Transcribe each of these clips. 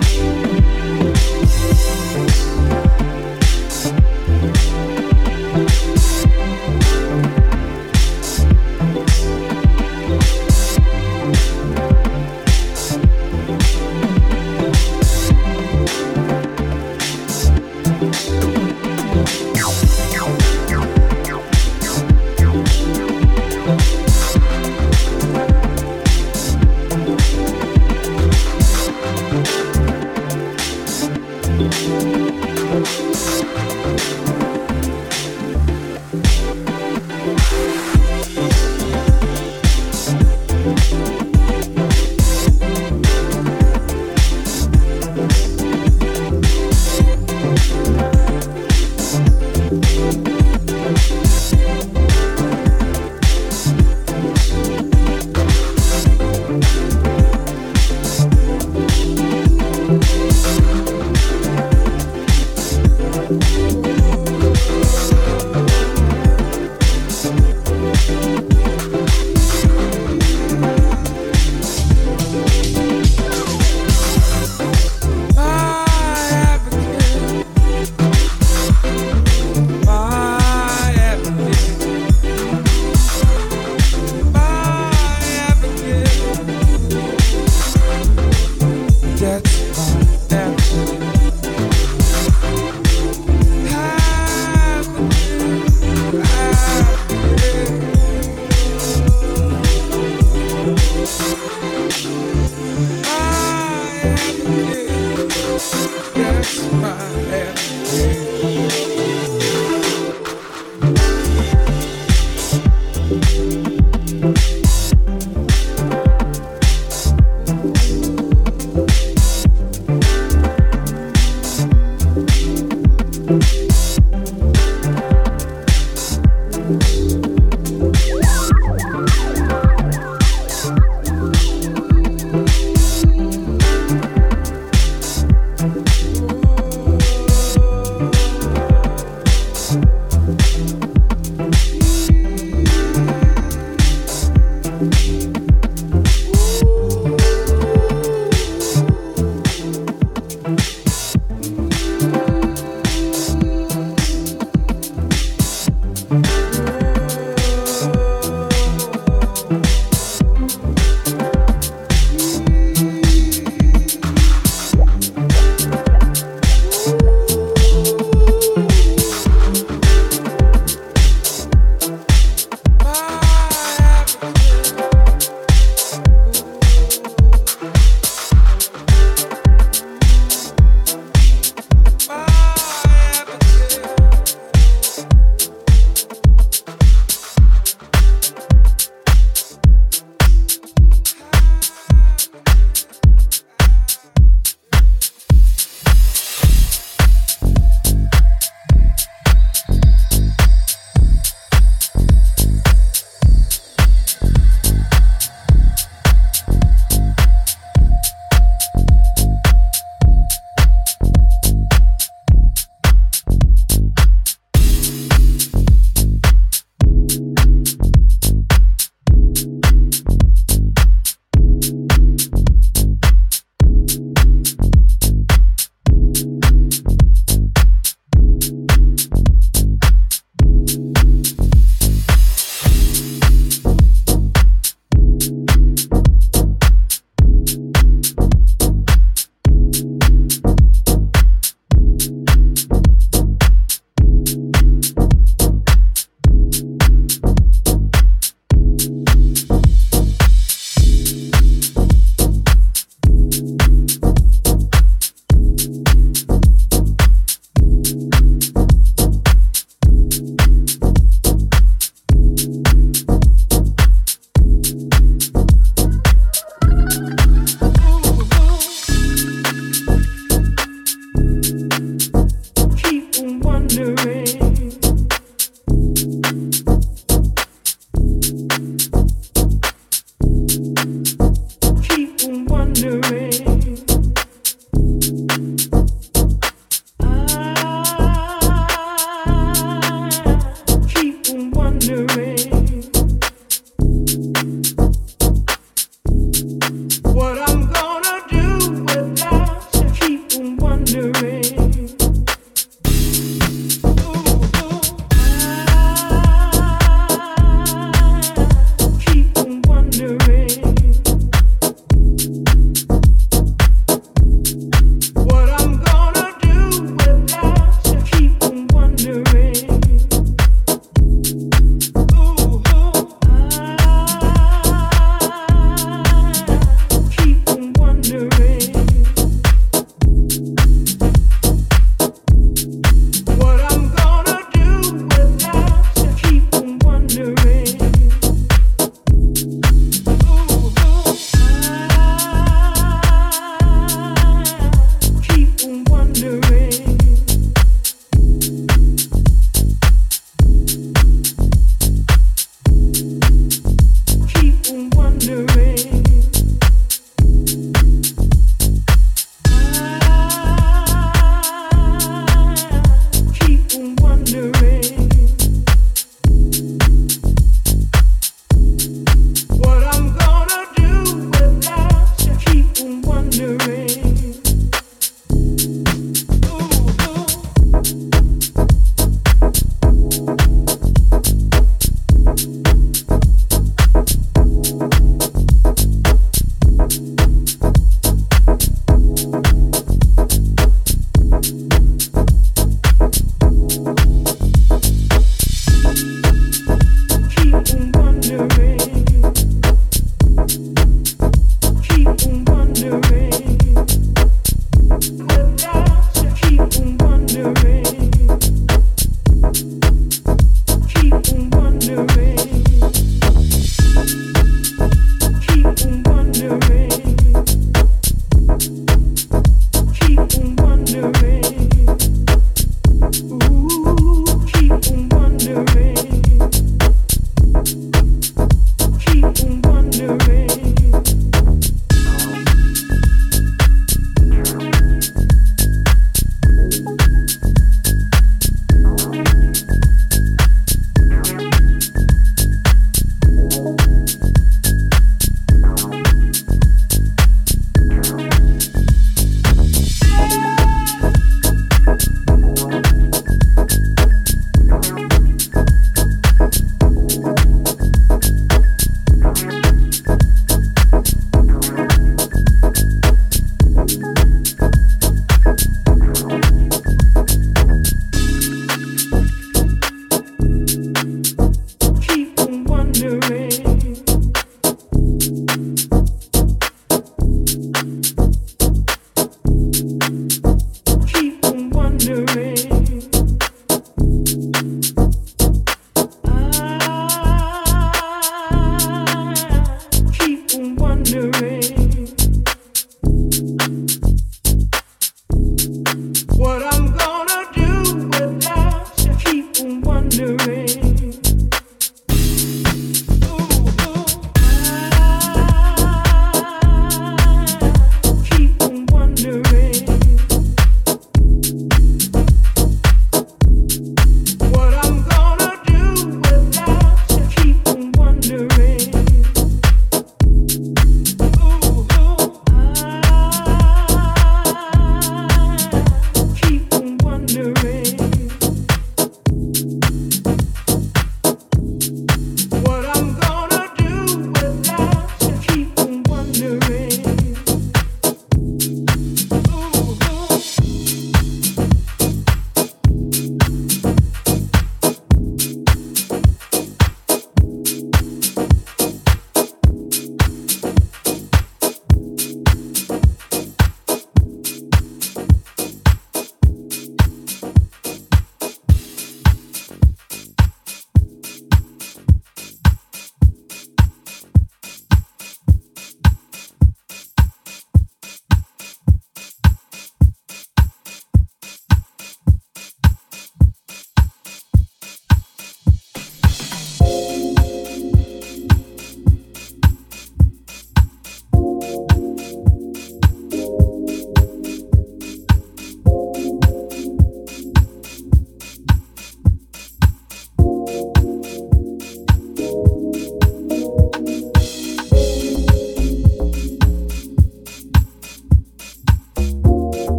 Bye.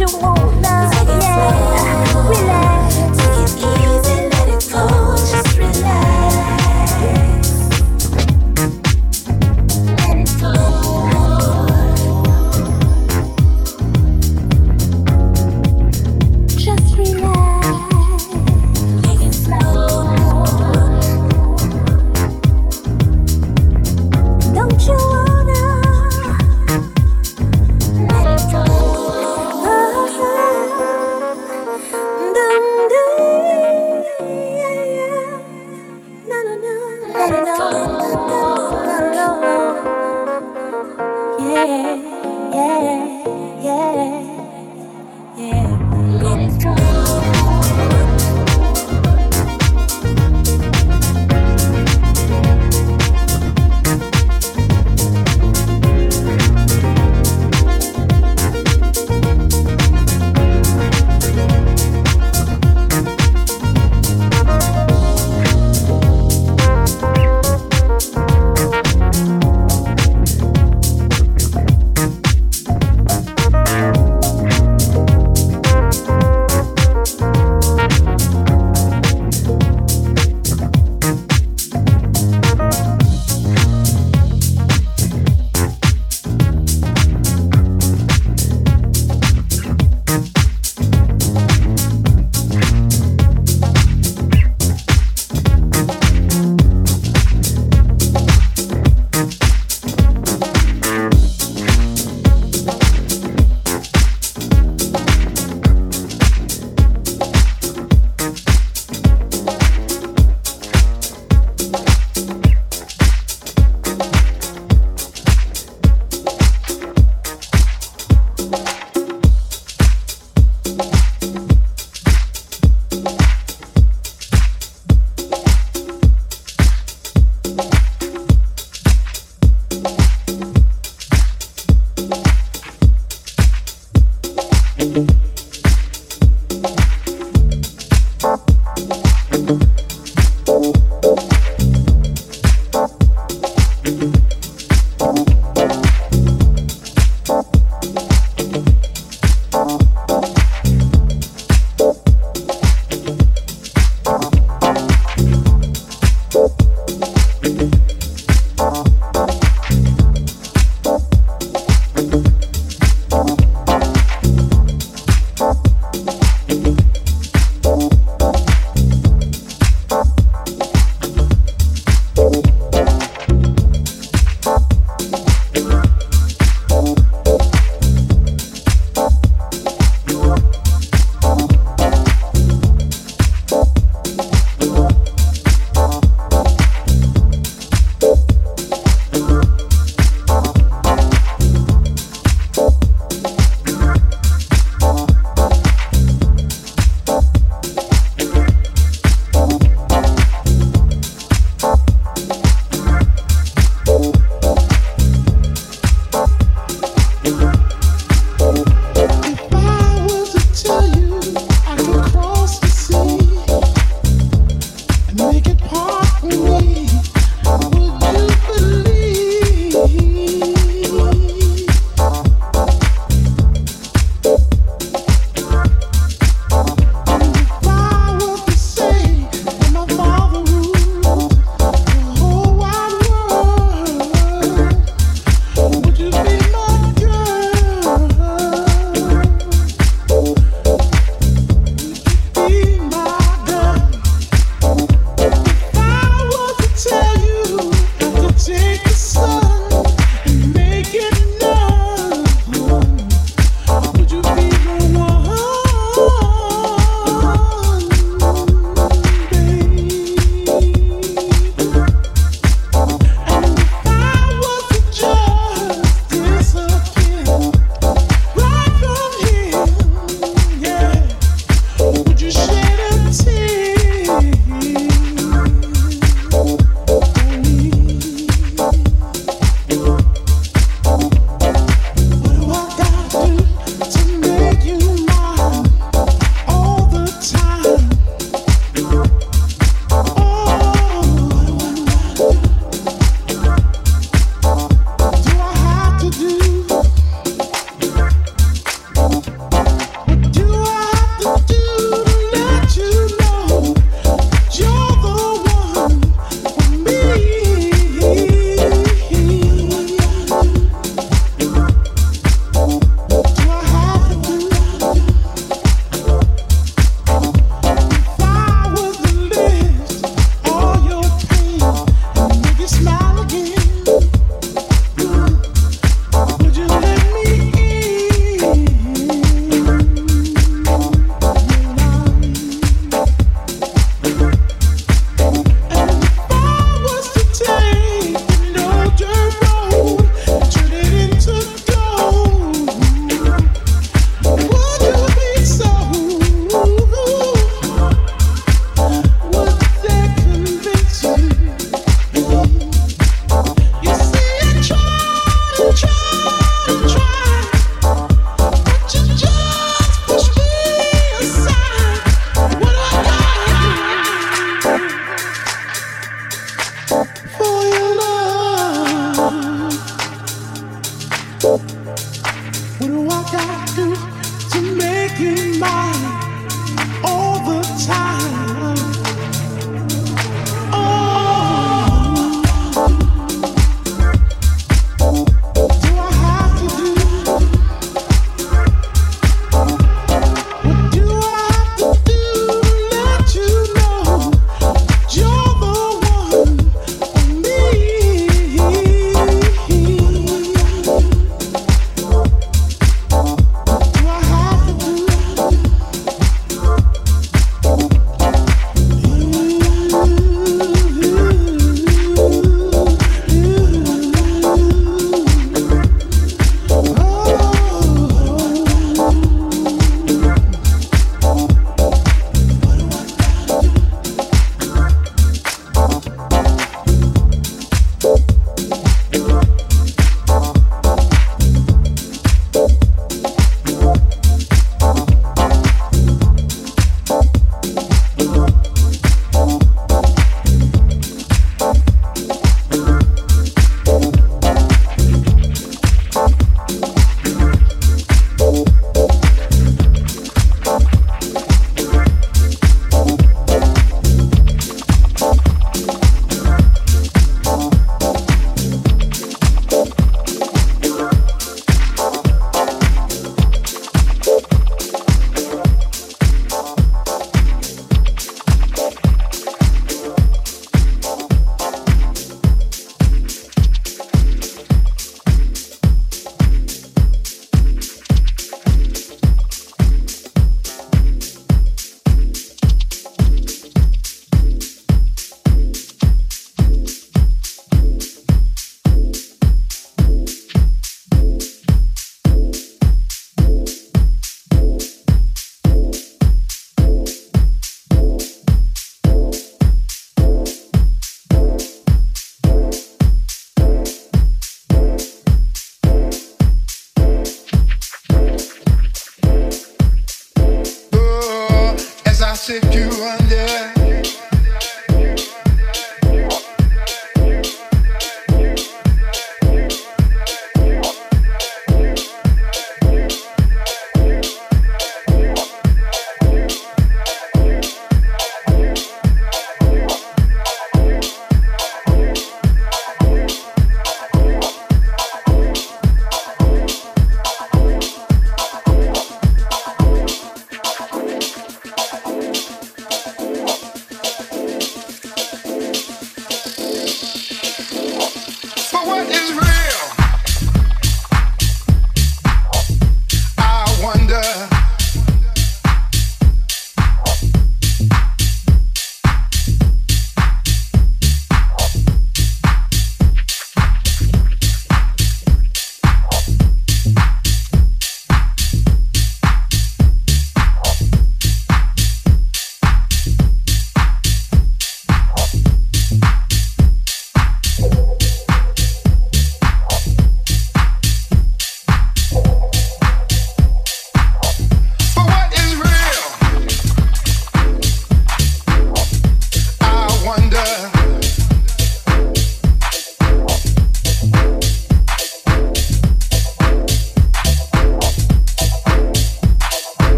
you want.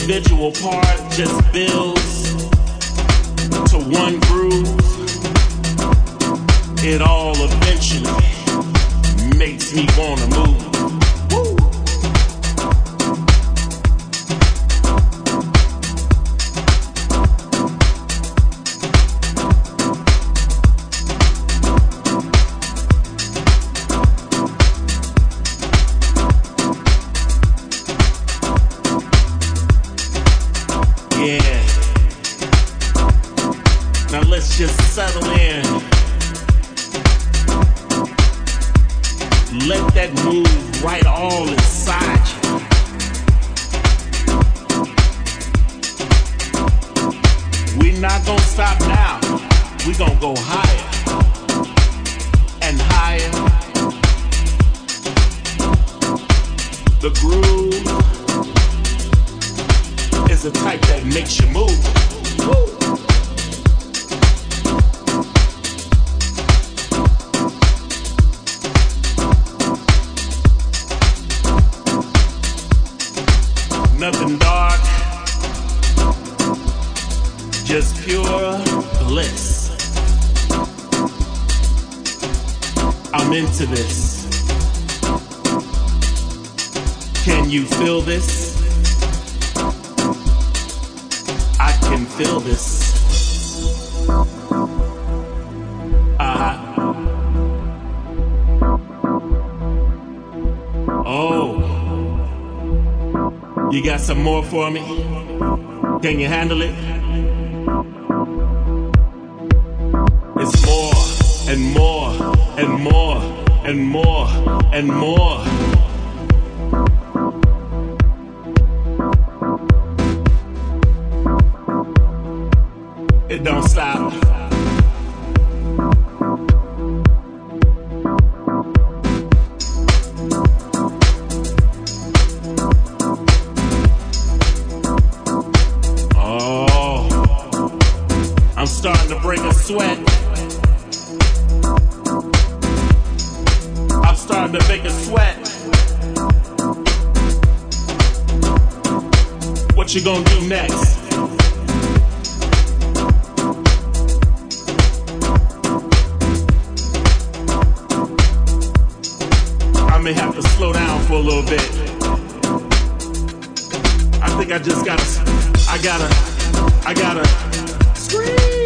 individual part just builds to one groove, it all eventually makes me wanna move. for me? Can you handle what you gonna do next? I may have to slow down for a little bit. I think I just gotta, I gotta, I gotta scream.